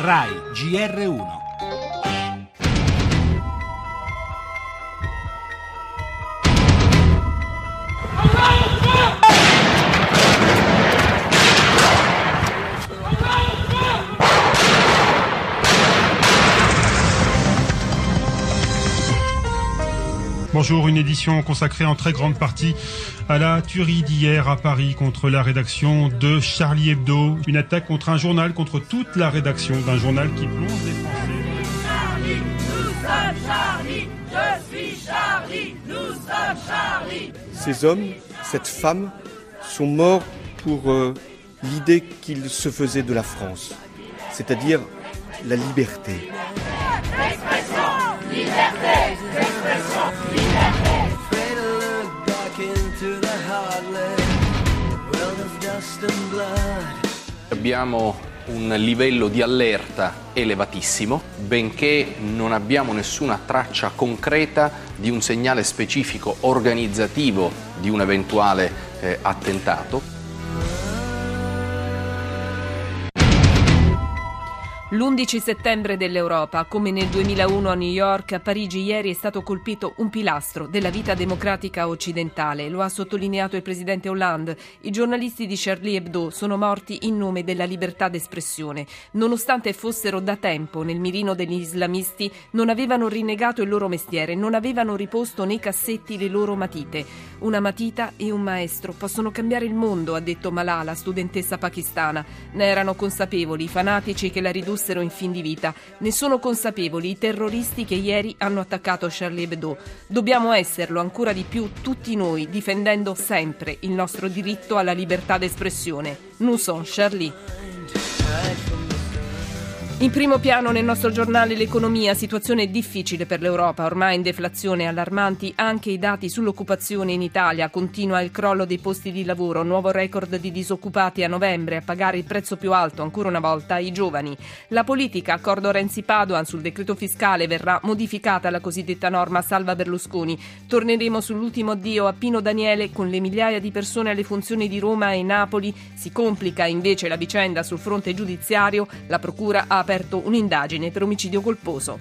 RAI GR1. Bonjour, une édition consacrée en très grande partie à la tuerie d'hier à Paris contre la rédaction de Charlie Hebdo. Une attaque contre un journal, contre toute la rédaction d'un journal qui plonge les Français. Charlie, nous sommes Charlie, je suis Charlie, nous sommes Charlie. Ces hommes, cette femme, sont morts pour euh, l'idée qu'ils se faisaient de la France, c'est-à-dire la liberté. Expression, liberté, expression, Abbiamo un livello di allerta elevatissimo, benché non abbiamo nessuna traccia concreta di un segnale specifico organizzativo di un eventuale eh, attentato. L'11 settembre dell'Europa, come nel 2001 a New York, a Parigi ieri è stato colpito un pilastro della vita democratica occidentale. Lo ha sottolineato il presidente Hollande. I giornalisti di Charlie Hebdo sono morti in nome della libertà d'espressione. Nonostante fossero da tempo nel mirino degli islamisti, non avevano rinnegato il loro mestiere, non avevano riposto nei cassetti le loro matite. Una matita e un maestro possono cambiare il mondo, ha detto Malala, studentessa pakistana. Ne erano consapevoli i fanatici che la ridussero in fin di vita. Ne sono consapevoli i terroristi che ieri hanno attaccato Charlie Hebdo. Dobbiamo esserlo ancora di più tutti noi, difendendo sempre il nostro diritto alla libertà d'espressione. Nous sommes Charlie. In primo piano nel nostro giornale l'economia, situazione difficile per l'Europa, ormai in deflazione allarmanti anche i dati sull'occupazione in Italia, continua il crollo dei posti di lavoro, nuovo record di disoccupati a novembre, a pagare il prezzo più alto ancora una volta i giovani. La politica, accordo Renzi-Padoan sul decreto fiscale, verrà modificata la cosiddetta norma salva Berlusconi. Torneremo sull'ultimo addio a Pino Daniele con le migliaia di persone alle funzioni di Roma e Napoli. Si complica invece la vicenda sul fronte giudiziario, la procura ha aperto un'indagine per omicidio colposo.